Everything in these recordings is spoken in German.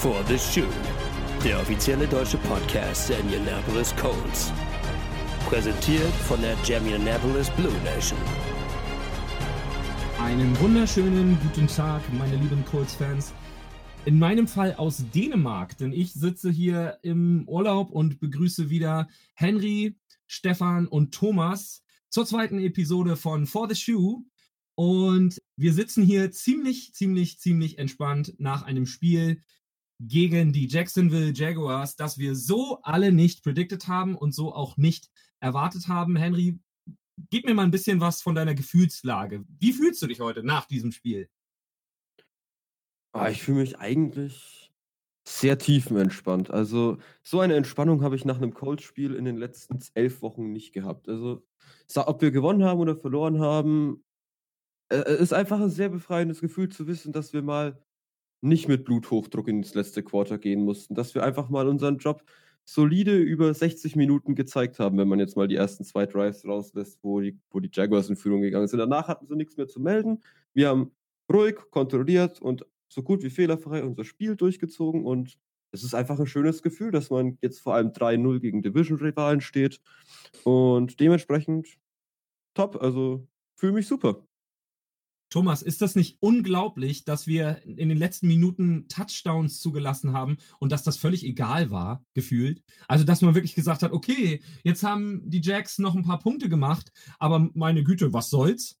For the Shoe, der offizielle deutsche Podcast der Indianapolis Colts. Präsentiert von der Indianapolis Blue Nation. Einen wunderschönen guten Tag, meine lieben Colts-Fans. In meinem Fall aus Dänemark, denn ich sitze hier im Urlaub und begrüße wieder Henry, Stefan und Thomas zur zweiten Episode von For the Shoe. Und wir sitzen hier ziemlich, ziemlich, ziemlich entspannt nach einem Spiel gegen die Jacksonville Jaguars, das wir so alle nicht predicted haben und so auch nicht erwartet haben. Henry, gib mir mal ein bisschen was von deiner Gefühlslage. Wie fühlst du dich heute nach diesem Spiel? Ah, ich fühle mich eigentlich sehr tiefenentspannt. Also, so eine Entspannung habe ich nach einem Colts-Spiel in den letzten elf Wochen nicht gehabt. Also, ob wir gewonnen haben oder verloren haben, es ist einfach ein sehr befreiendes Gefühl zu wissen, dass wir mal nicht mit Bluthochdruck ins letzte Quarter gehen mussten, dass wir einfach mal unseren Job solide über 60 Minuten gezeigt haben, wenn man jetzt mal die ersten zwei Drives rauslässt, wo die, wo die Jaguars in Führung gegangen sind. Danach hatten sie nichts mehr zu melden. Wir haben ruhig, kontrolliert und so gut wie fehlerfrei unser Spiel durchgezogen und es ist einfach ein schönes Gefühl, dass man jetzt vor allem 3-0 gegen Division-Rivalen steht und dementsprechend top, also fühle mich super. Thomas, ist das nicht unglaublich, dass wir in den letzten Minuten Touchdowns zugelassen haben und dass das völlig egal war, gefühlt? Also, dass man wirklich gesagt hat, okay, jetzt haben die Jacks noch ein paar Punkte gemacht, aber meine Güte, was soll's?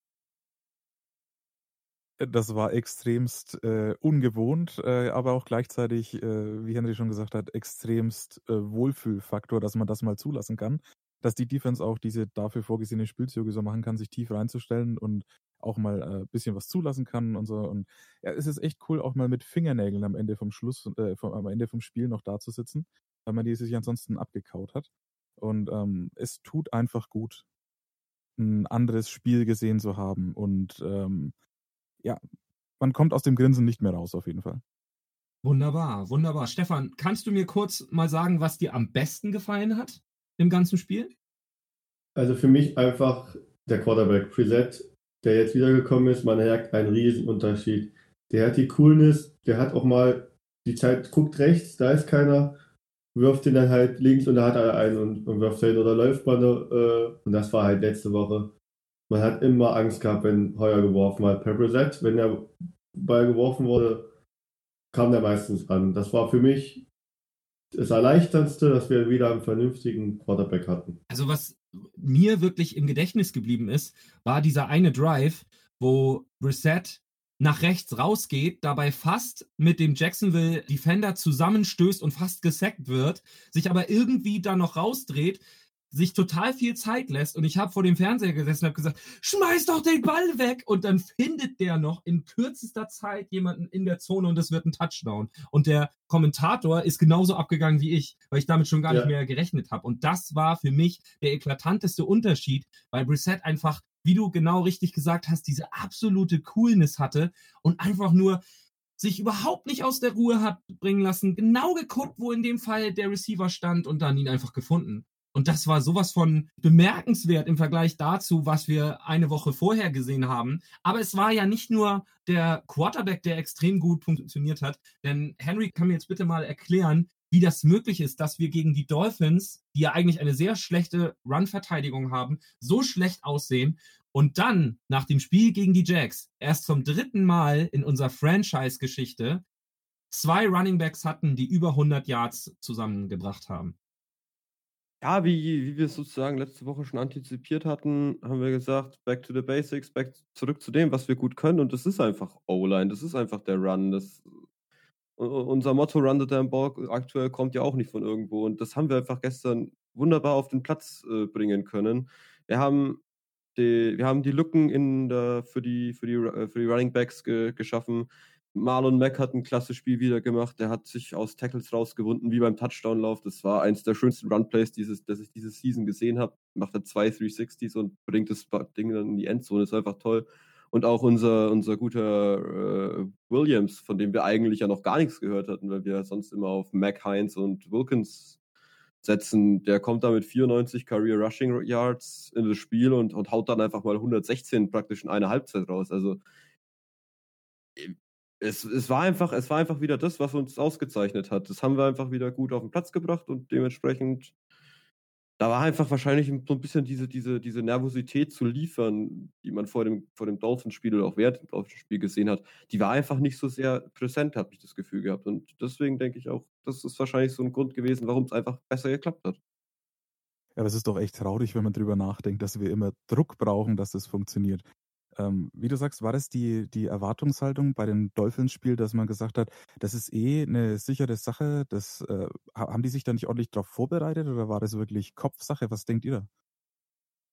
Das war extremst äh, ungewohnt, äh, aber auch gleichzeitig, äh, wie Henry schon gesagt hat, extremst äh, Wohlfühlfaktor, dass man das mal zulassen kann. Dass die Defense auch diese dafür vorgesehene Spielzüge so machen kann, sich tief reinzustellen und auch mal ein äh, bisschen was zulassen kann und so. Und ja, es ist echt cool, auch mal mit Fingernägeln am Ende vom Schluss, äh, vom, am Ende vom Spiel noch da zu sitzen, weil man die sich ansonsten abgekaut hat. Und ähm, es tut einfach gut, ein anderes Spiel gesehen zu haben. Und ähm, ja, man kommt aus dem Grinsen nicht mehr raus, auf jeden Fall. Wunderbar, wunderbar. Stefan, kannst du mir kurz mal sagen, was dir am besten gefallen hat im ganzen Spiel? Also für mich einfach der Quarterback Preset der jetzt wiedergekommen ist, man merkt einen riesen Unterschied. Der hat die Coolness, der hat auch mal die Zeit, guckt rechts, da ist keiner, wirft den dann halt links und da hat er einen und, und wirft hin oder läuft man äh, und das war halt letzte Woche. Man hat immer Angst gehabt, wenn Heuer geworfen hat. Per Reset, wenn der Ball geworfen wurde, kam der meistens an. Das war für mich das Erleichterndste, dass wir wieder einen vernünftigen Quarterback hatten. Also was mir wirklich im Gedächtnis geblieben ist, war dieser eine Drive, wo Brissett nach rechts rausgeht, dabei fast mit dem Jacksonville Defender zusammenstößt und fast gesackt wird, sich aber irgendwie dann noch rausdreht, sich total viel Zeit lässt und ich habe vor dem Fernseher gesessen und habe gesagt, schmeiß doch den Ball weg und dann findet der noch in kürzester Zeit jemanden in der Zone und es wird ein Touchdown und der Kommentator ist genauso abgegangen wie ich, weil ich damit schon gar ja. nicht mehr gerechnet habe und das war für mich der eklatanteste Unterschied, weil Brissett einfach, wie du genau richtig gesagt hast, diese absolute Coolness hatte und einfach nur sich überhaupt nicht aus der Ruhe hat bringen lassen, genau geguckt, wo in dem Fall der Receiver stand und dann ihn einfach gefunden. Und das war sowas von bemerkenswert im Vergleich dazu, was wir eine Woche vorher gesehen haben. Aber es war ja nicht nur der Quarterback, der extrem gut funktioniert hat. Denn Henry kann mir jetzt bitte mal erklären, wie das möglich ist, dass wir gegen die Dolphins, die ja eigentlich eine sehr schlechte Run-Verteidigung haben, so schlecht aussehen und dann nach dem Spiel gegen die Jacks erst zum dritten Mal in unserer Franchise-Geschichte zwei Running Backs hatten, die über 100 Yards zusammengebracht haben. Ja, wie, wie wir es sozusagen letzte Woche schon antizipiert hatten, haben wir gesagt, back to the basics, back zurück zu dem, was wir gut können. Und das ist einfach O-Line, das ist einfach der Run. Das, unser Motto Run the damn ball aktuell kommt ja auch nicht von irgendwo. Und das haben wir einfach gestern wunderbar auf den Platz äh, bringen können. Wir haben die, wir haben die Lücken in der, für, die, für, die, äh, für die Running Backs ge, geschaffen. Marlon Mack hat ein klasse Spiel wieder gemacht. Der hat sich aus Tackles rausgewunden, wie beim Touchdown-Lauf. Das war eins der schönsten Run-Plays, dieses, das ich diese Season gesehen habe. Macht er zwei 360s und bringt das Ding dann in die Endzone. Ist einfach toll. Und auch unser, unser guter äh, Williams, von dem wir eigentlich ja noch gar nichts gehört hatten, weil wir sonst immer auf Mac Heinz und Wilkins setzen. Der kommt da mit 94 Career Rushing Yards in das Spiel und, und haut dann einfach mal 116 praktisch in einer Halbzeit raus. Also es, es, war einfach, es war einfach wieder das, was uns ausgezeichnet hat. Das haben wir einfach wieder gut auf den Platz gebracht und dementsprechend, da war einfach wahrscheinlich so ein bisschen diese, diese, diese Nervosität zu liefern, die man vor dem, vor dem Dolphins-Spiel oder auch während dem Dolphins-Spiel gesehen hat. Die war einfach nicht so sehr präsent, habe ich das Gefühl gehabt. Und deswegen denke ich auch, das ist wahrscheinlich so ein Grund gewesen, warum es einfach besser geklappt hat. Ja, aber es ist doch echt traurig, wenn man drüber nachdenkt, dass wir immer Druck brauchen, dass das funktioniert. Ähm, wie du sagst, war das die, die Erwartungshaltung bei dem Dolphins-Spiel, dass man gesagt hat, das ist eh eine sichere Sache? Das, äh, haben die sich da nicht ordentlich darauf vorbereitet oder war das wirklich Kopfsache? Was denkt ihr da?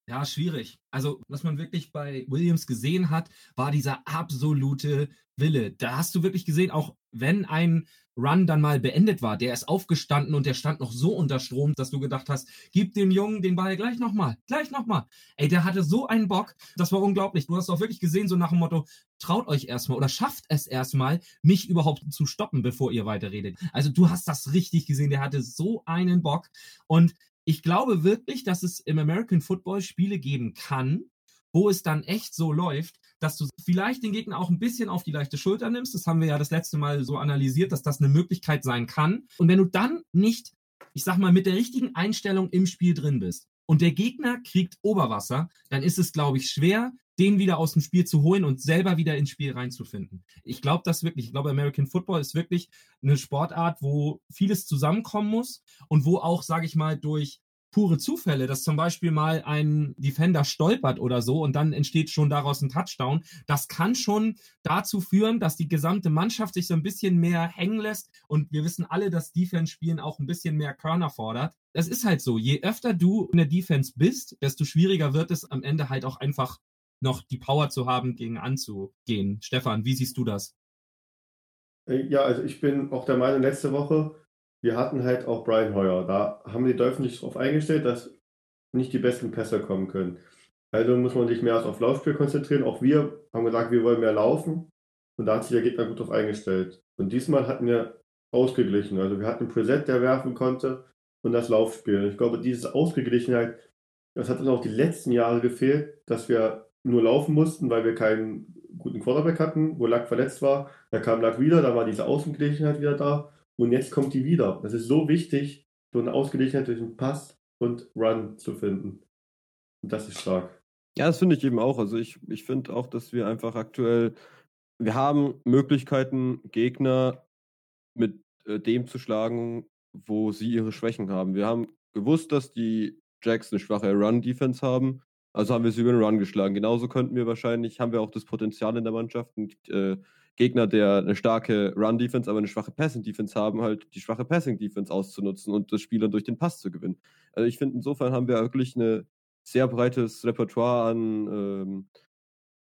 Ja, schwierig. Also, was man wirklich bei Williams gesehen hat, war dieser absolute Wille. Da hast du wirklich gesehen, auch wenn ein Run dann mal beendet war, der ist aufgestanden und der stand noch so unter Strom, dass du gedacht hast, gib dem Jungen den Ball gleich nochmal, gleich nochmal. Ey, der hatte so einen Bock, das war unglaublich. Du hast auch wirklich gesehen, so nach dem Motto, traut euch erstmal oder schafft es erstmal, mich überhaupt zu stoppen, bevor ihr weiterredet. Also du hast das richtig gesehen, der hatte so einen Bock und ich glaube wirklich, dass es im American Football Spiele geben kann, wo es dann echt so läuft, dass du vielleicht den Gegner auch ein bisschen auf die leichte Schulter nimmst. Das haben wir ja das letzte Mal so analysiert, dass das eine Möglichkeit sein kann. Und wenn du dann nicht, ich sag mal, mit der richtigen Einstellung im Spiel drin bist und der Gegner kriegt Oberwasser, dann ist es, glaube ich, schwer, den wieder aus dem Spiel zu holen und selber wieder ins Spiel reinzufinden. Ich glaube das wirklich. Ich glaube, American Football ist wirklich eine Sportart, wo vieles zusammenkommen muss und wo auch, sage ich mal, durch pure Zufälle, dass zum Beispiel mal ein Defender stolpert oder so und dann entsteht schon daraus ein Touchdown. Das kann schon dazu führen, dass die gesamte Mannschaft sich so ein bisschen mehr hängen lässt und wir wissen alle, dass Defense-Spielen auch ein bisschen mehr Körner fordert. Das ist halt so. Je öfter du in der Defense bist, desto schwieriger wird es am Ende halt auch einfach noch die Power zu haben, gegen anzugehen. Stefan, wie siehst du das? Äh, ja, also ich bin auch der Meinung, letzte Woche wir hatten halt auch Brian Hoyer. Da haben die Dolphins nicht darauf eingestellt, dass nicht die besten Pässe kommen können. Also muss man sich mehr auf Laufspiel konzentrieren. Auch wir haben gesagt, wir wollen mehr laufen. Und da hat sich der Gegner gut darauf eingestellt. Und diesmal hatten wir ausgeglichen. Also wir hatten Preset, der werfen konnte und das Laufspiel. Ich glaube, diese Ausgeglichenheit, das hat uns auch die letzten Jahre gefehlt, dass wir nur laufen mussten, weil wir keinen guten Quarterback hatten, wo Lack verletzt war. Da kam Lack wieder, da war diese Ausgeglichenheit wieder da. Und jetzt kommt die wieder. Das ist so wichtig, so eine Ausgeglichenheit durch den Pass und Run zu finden. Und das ist stark. Ja, das finde ich eben auch. Also ich, ich finde auch, dass wir einfach aktuell, wir haben Möglichkeiten, Gegner mit äh, dem zu schlagen, wo sie ihre Schwächen haben. Wir haben gewusst, dass die Jacks eine schwache Run-Defense haben. Also haben wir sie über den Run geschlagen. Genauso könnten wir wahrscheinlich, haben wir auch das Potenzial in der Mannschaft, äh, Gegner, der eine starke Run-Defense, aber eine schwache Passing-Defense haben, halt die schwache Passing-Defense auszunutzen und das Spiel dann durch den Pass zu gewinnen. Also ich finde, insofern haben wir wirklich ein sehr breites Repertoire an, ähm,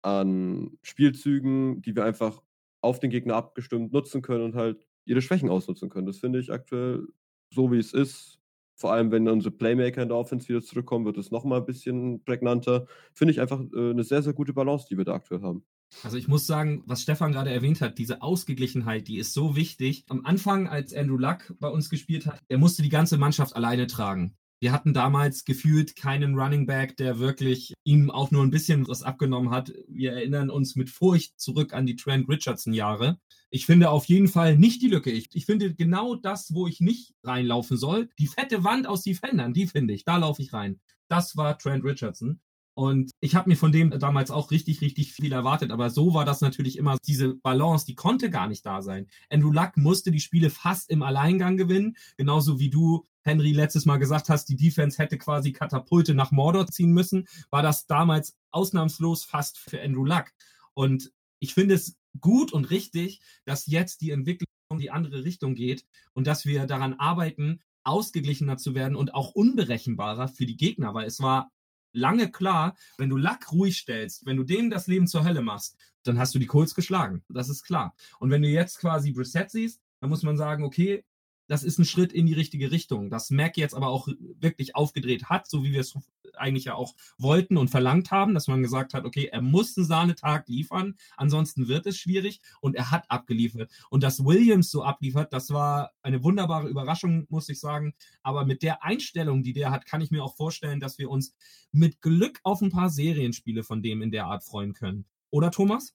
an Spielzügen, die wir einfach auf den Gegner abgestimmt nutzen können und halt ihre Schwächen ausnutzen können. Das finde ich aktuell so, wie es ist. Vor allem, wenn unsere Playmaker in der Offense wieder zurückkommen, wird es nochmal ein bisschen prägnanter. Finde ich einfach äh, eine sehr, sehr gute Balance, die wir da aktuell haben. Also ich muss sagen, was Stefan gerade erwähnt hat, diese Ausgeglichenheit, die ist so wichtig. Am Anfang, als Andrew Luck bei uns gespielt hat, er musste die ganze Mannschaft alleine tragen. Wir hatten damals gefühlt keinen Running Back, der wirklich ihm auch nur ein bisschen was abgenommen hat. Wir erinnern uns mit Furcht zurück an die Trent Richardson Jahre. Ich finde auf jeden Fall nicht die Lücke. Ich, ich finde genau das, wo ich nicht reinlaufen soll. Die fette Wand aus Defendern, die finde ich. Da laufe ich rein. Das war Trent Richardson. Und ich habe mir von dem damals auch richtig, richtig viel erwartet. Aber so war das natürlich immer diese Balance, die konnte gar nicht da sein. Andrew Luck musste die Spiele fast im Alleingang gewinnen. Genauso wie du, Henry, letztes Mal gesagt hast, die Defense hätte quasi Katapulte nach Mordor ziehen müssen, war das damals ausnahmslos fast für Andrew Luck. Und ich finde es gut und richtig, dass jetzt die Entwicklung in die andere Richtung geht und dass wir daran arbeiten, ausgeglichener zu werden und auch unberechenbarer für die Gegner, weil es war lange klar, wenn du Lack ruhig stellst, wenn du dem das Leben zur Hölle machst, dann hast du die Colts geschlagen. Das ist klar. Und wenn du jetzt quasi Brissett siehst, dann muss man sagen, okay, das ist ein Schritt in die richtige Richtung. Dass Mac jetzt aber auch wirklich aufgedreht hat, so wie wir es eigentlich ja auch wollten und verlangt haben, dass man gesagt hat, okay, er muss einen Sahnetag liefern, ansonsten wird es schwierig und er hat abgeliefert. Und dass Williams so abliefert, das war eine wunderbare Überraschung, muss ich sagen. Aber mit der Einstellung, die der hat, kann ich mir auch vorstellen, dass wir uns mit Glück auf ein paar Serienspiele von dem in der Art freuen können. Oder Thomas?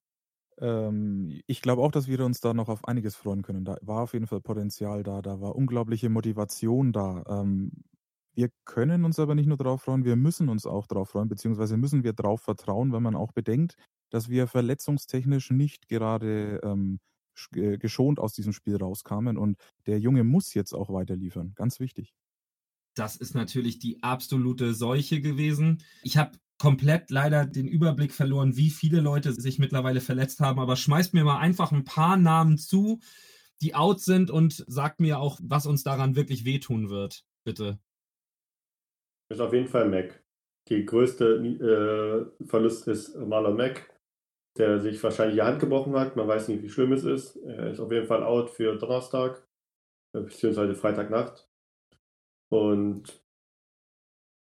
Ähm, ich glaube auch, dass wir uns da noch auf einiges freuen können. Da war auf jeden Fall Potenzial da, da war unglaubliche Motivation da. Ähm, wir können uns aber nicht nur darauf freuen, wir müssen uns auch darauf freuen, beziehungsweise müssen wir darauf vertrauen, wenn man auch bedenkt, dass wir verletzungstechnisch nicht gerade ähm, äh, geschont aus diesem Spiel rauskamen und der Junge muss jetzt auch weiter liefern. Ganz wichtig. Das ist natürlich die absolute Seuche gewesen. Ich habe komplett leider den Überblick verloren, wie viele Leute sich mittlerweile verletzt haben, aber schmeißt mir mal einfach ein paar Namen zu, die out sind und sagt mir auch, was uns daran wirklich wehtun wird. Bitte. Ist auf jeden Fall Mac. Die größte äh, Verlust ist Marlon Mac, der sich wahrscheinlich die Hand gebrochen hat. Man weiß nicht, wie schlimm es ist. Er ist auf jeden Fall out für Donnerstag, äh, beziehungsweise Freitagnacht. Und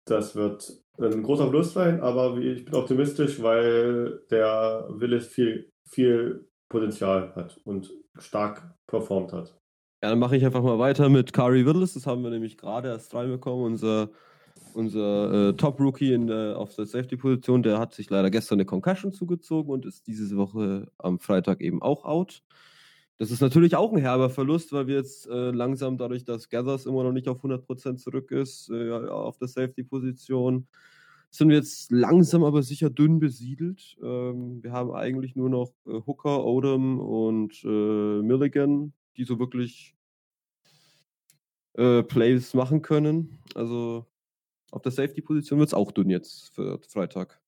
das wird ein großer Verlust sein, aber ich bin optimistisch, weil der Willis viel, viel Potenzial hat und stark performt hat. Ja, dann mache ich einfach mal weiter mit Kari Willis. Das haben wir nämlich gerade erst reinbekommen. Unser, unser äh, Top-Rookie auf der Safety-Position, der hat sich leider gestern eine Concussion zugezogen und ist diese Woche am Freitag eben auch out. Das ist natürlich auch ein herber Verlust, weil wir jetzt äh, langsam dadurch, dass Gathers immer noch nicht auf 100% zurück ist, äh, auf der Safety-Position, sind wir jetzt langsam aber sicher dünn besiedelt. Ähm, wir haben eigentlich nur noch äh, Hooker, Odom und äh, Milligan, die so wirklich äh, Plays machen können. Also auf der Safety-Position wird es auch dünn jetzt für Freitag.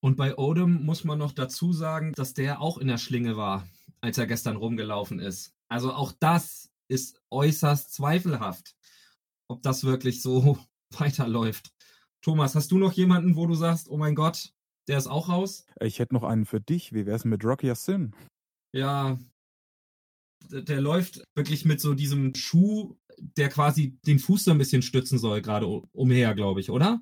Und bei Odom muss man noch dazu sagen, dass der auch in der Schlinge war als er gestern rumgelaufen ist. Also auch das ist äußerst zweifelhaft, ob das wirklich so weiterläuft. Thomas, hast du noch jemanden, wo du sagst, oh mein Gott, der ist auch raus? Ich hätte noch einen für dich. Wie wär's mit Rocky Sin? Ja, der läuft wirklich mit so diesem Schuh, der quasi den Fuß so ein bisschen stützen soll, gerade umher, glaube ich, oder?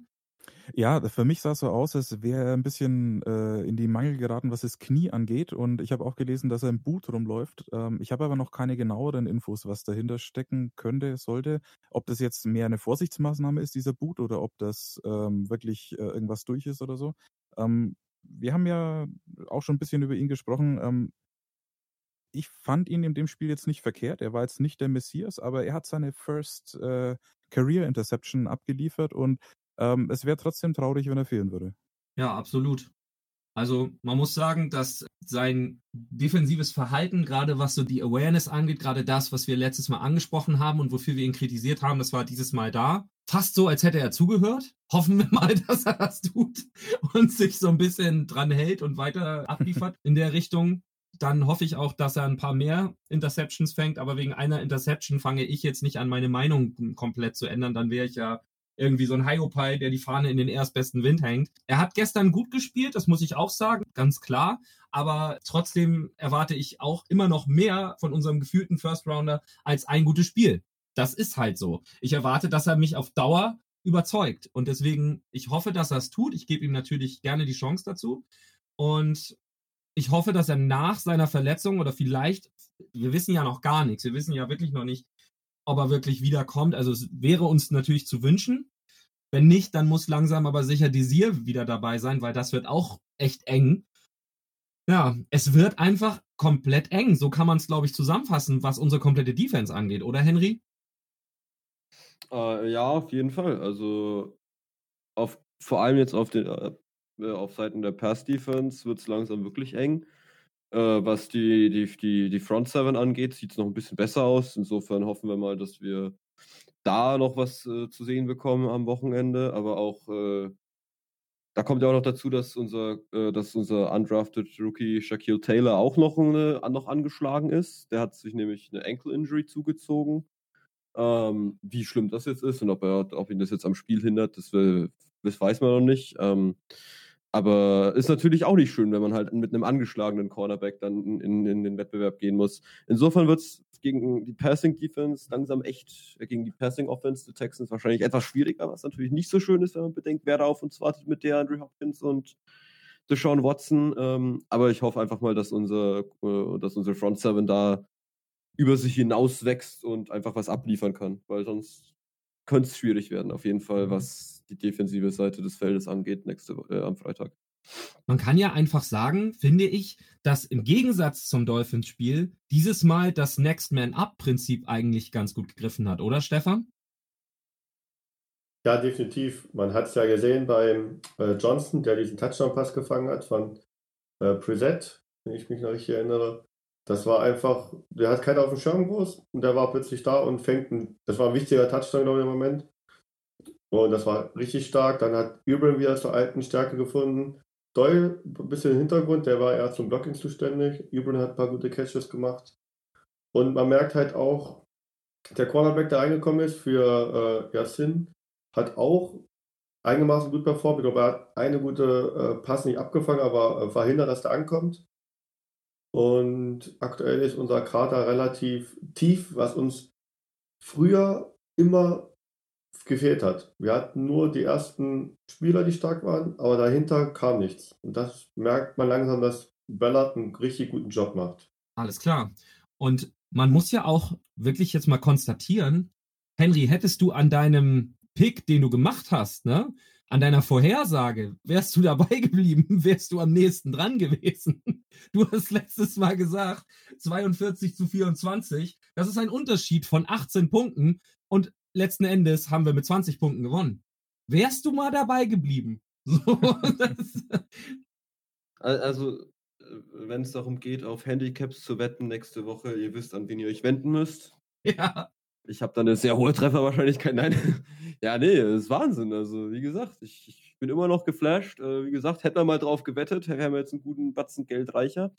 Ja, für mich sah es so aus, als wäre er ein bisschen äh, in die Mangel geraten, was das Knie angeht. Und ich habe auch gelesen, dass er im Boot rumläuft. Ähm, ich habe aber noch keine genaueren Infos, was dahinter stecken könnte, sollte. Ob das jetzt mehr eine Vorsichtsmaßnahme ist, dieser Boot, oder ob das ähm, wirklich äh, irgendwas durch ist oder so. Ähm, wir haben ja auch schon ein bisschen über ihn gesprochen. Ähm, ich fand ihn in dem Spiel jetzt nicht verkehrt. Er war jetzt nicht der Messias, aber er hat seine First äh, Career Interception abgeliefert und ähm, es wäre trotzdem traurig, wenn er fehlen würde. Ja, absolut. Also man muss sagen, dass sein defensives Verhalten, gerade was so die Awareness angeht, gerade das, was wir letztes Mal angesprochen haben und wofür wir ihn kritisiert haben, das war dieses Mal da. Fast so, als hätte er zugehört. Hoffen wir mal, dass er das tut und sich so ein bisschen dran hält und weiter abliefert in der Richtung. Dann hoffe ich auch, dass er ein paar mehr Interceptions fängt, aber wegen einer Interception fange ich jetzt nicht an, meine Meinung komplett zu ändern. Dann wäre ich ja irgendwie so ein Hyopai, der die Fahne in den erstbesten Wind hängt. Er hat gestern gut gespielt, das muss ich auch sagen, ganz klar. Aber trotzdem erwarte ich auch immer noch mehr von unserem gefühlten First Rounder als ein gutes Spiel. Das ist halt so. Ich erwarte, dass er mich auf Dauer überzeugt. Und deswegen, ich hoffe, dass er es tut. Ich gebe ihm natürlich gerne die Chance dazu. Und ich hoffe, dass er nach seiner Verletzung oder vielleicht, wir wissen ja noch gar nichts, wir wissen ja wirklich noch nicht, ob er wirklich wiederkommt. Also es wäre uns natürlich zu wünschen. Wenn nicht, dann muss langsam aber sicher Desir wieder dabei sein, weil das wird auch echt eng. Ja, es wird einfach komplett eng. So kann man es, glaube ich, zusammenfassen, was unsere komplette Defense angeht, oder Henry? Äh, ja, auf jeden Fall. Also auf, vor allem jetzt auf den äh, auf Seiten der Pass Defense wird es langsam wirklich eng. Äh, was die, die, die, die Front Seven angeht, sieht es noch ein bisschen besser aus. Insofern hoffen wir mal, dass wir da noch was äh, zu sehen bekommen am Wochenende. Aber auch äh, da kommt ja auch noch dazu, dass unser, äh, dass unser undrafted Rookie Shaquille Taylor auch noch, eine, noch angeschlagen ist. Der hat sich nämlich eine Ankle Injury zugezogen. Ähm, wie schlimm das jetzt ist und ob, er, ob ihn das jetzt am Spiel hindert, das, will, das weiß man noch nicht. Ähm, aber ist natürlich auch nicht schön, wenn man halt mit einem angeschlagenen Cornerback dann in, in den Wettbewerb gehen muss. Insofern wird es gegen die Passing Defense langsam echt, äh, gegen die Passing Offense der Texans wahrscheinlich etwas schwieriger, was natürlich nicht so schön ist, wenn man bedenkt, wer da auf uns wartet mit der Andrew Hopkins und Deshaun Watson. Ähm, aber ich hoffe einfach mal, dass unser, äh, dass unsere Front Seven da über sich hinaus wächst und einfach was abliefern kann, weil sonst könnte es schwierig werden, auf jeden Fall, mhm. was die defensive Seite des Feldes angeht, nächste äh, am Freitag. Man kann ja einfach sagen, finde ich, dass im Gegensatz zum Dolphins-Spiel dieses Mal das Next Man Up-Prinzip eigentlich ganz gut gegriffen hat, oder Stefan? Ja, definitiv. Man hat es ja gesehen beim äh, Johnson, der diesen Touchdown-Pass gefangen hat von äh, Preset, wenn ich mich noch richtig erinnere. Das war einfach, der hat keiner auf dem Schirm groß und der war plötzlich da und fängt ein, das war ein wichtiger Touchdown, glaube ich, im Moment. Und das war richtig stark. Dann hat Übel wieder zur alten Stärke gefunden. Doyle ein bisschen im Hintergrund, der war eher zum Blocking zuständig. Übel hat ein paar gute Catches gemacht. Und man merkt halt auch, der Cornerback, der reingekommen ist für äh, Yassin, hat auch einigermaßen gut performt. Ich glaube, er hat eine gute äh, Pass nicht abgefangen, aber äh, verhindert, dass der ankommt. Und aktuell ist unser Krater relativ tief, was uns früher immer gefehlt hat. Wir hatten nur die ersten Spieler, die stark waren, aber dahinter kam nichts. Und das merkt man langsam, dass Ballard einen richtig guten Job macht. Alles klar. Und man muss ja auch wirklich jetzt mal konstatieren, Henry, hättest du an deinem Pick, den du gemacht hast, ne, an deiner Vorhersage, wärst du dabei geblieben, wärst du am nächsten dran gewesen. Du hast letztes Mal gesagt, 42 zu 24, das ist ein Unterschied von 18 Punkten und letzten Endes haben wir mit 20 Punkten gewonnen. Wärst du mal dabei geblieben? So, also, äh, wenn es darum geht, auf Handicaps zu wetten nächste Woche, ihr wisst, an wen ihr euch wenden müsst. Ja. Ich habe da eine sehr hohe Trefferwahrscheinlichkeit. Nein. ja, nee, das ist Wahnsinn. Also, wie gesagt, ich, ich bin immer noch geflasht. Äh, wie gesagt, hätten wir mal drauf gewettet, wären wir jetzt einen guten Batzen Geld reicher.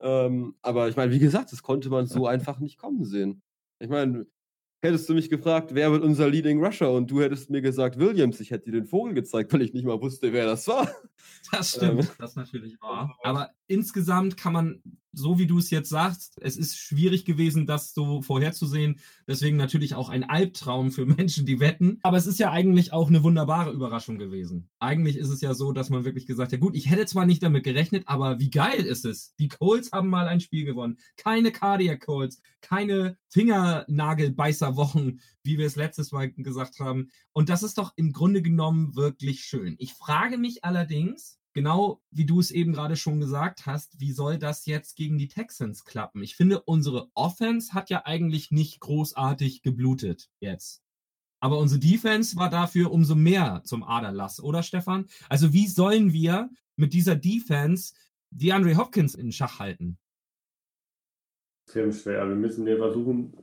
Ähm, aber ich meine, wie gesagt, das konnte man so einfach nicht kommen sehen. Ich meine, hättest du mich gefragt, wer wird unser Leading Rusher und du hättest mir gesagt, Williams, ich hätte dir den Vogel gezeigt, weil ich nicht mal wusste, wer das war. Das stimmt, ähm. das natürlich wahr. Aber insgesamt kann man so wie du es jetzt sagst, es ist schwierig gewesen, das so vorherzusehen. Deswegen natürlich auch ein Albtraum für Menschen, die wetten. Aber es ist ja eigentlich auch eine wunderbare Überraschung gewesen. Eigentlich ist es ja so, dass man wirklich gesagt hat, gut, ich hätte zwar nicht damit gerechnet, aber wie geil ist es? Die Colts haben mal ein Spiel gewonnen. Keine Cardiac Colts, keine Fingernagelbeißerwochen, wie wir es letztes Mal gesagt haben. Und das ist doch im Grunde genommen wirklich schön. Ich frage mich allerdings, genau wie du es eben gerade schon gesagt hast, wie soll das jetzt gegen die Texans klappen? Ich finde, unsere Offense hat ja eigentlich nicht großartig geblutet jetzt. Aber unsere Defense war dafür umso mehr zum Aderlass, oder Stefan? Also wie sollen wir mit dieser Defense die Andre Hopkins in Schach halten? Extrem schwer. Wir müssen den versuchen,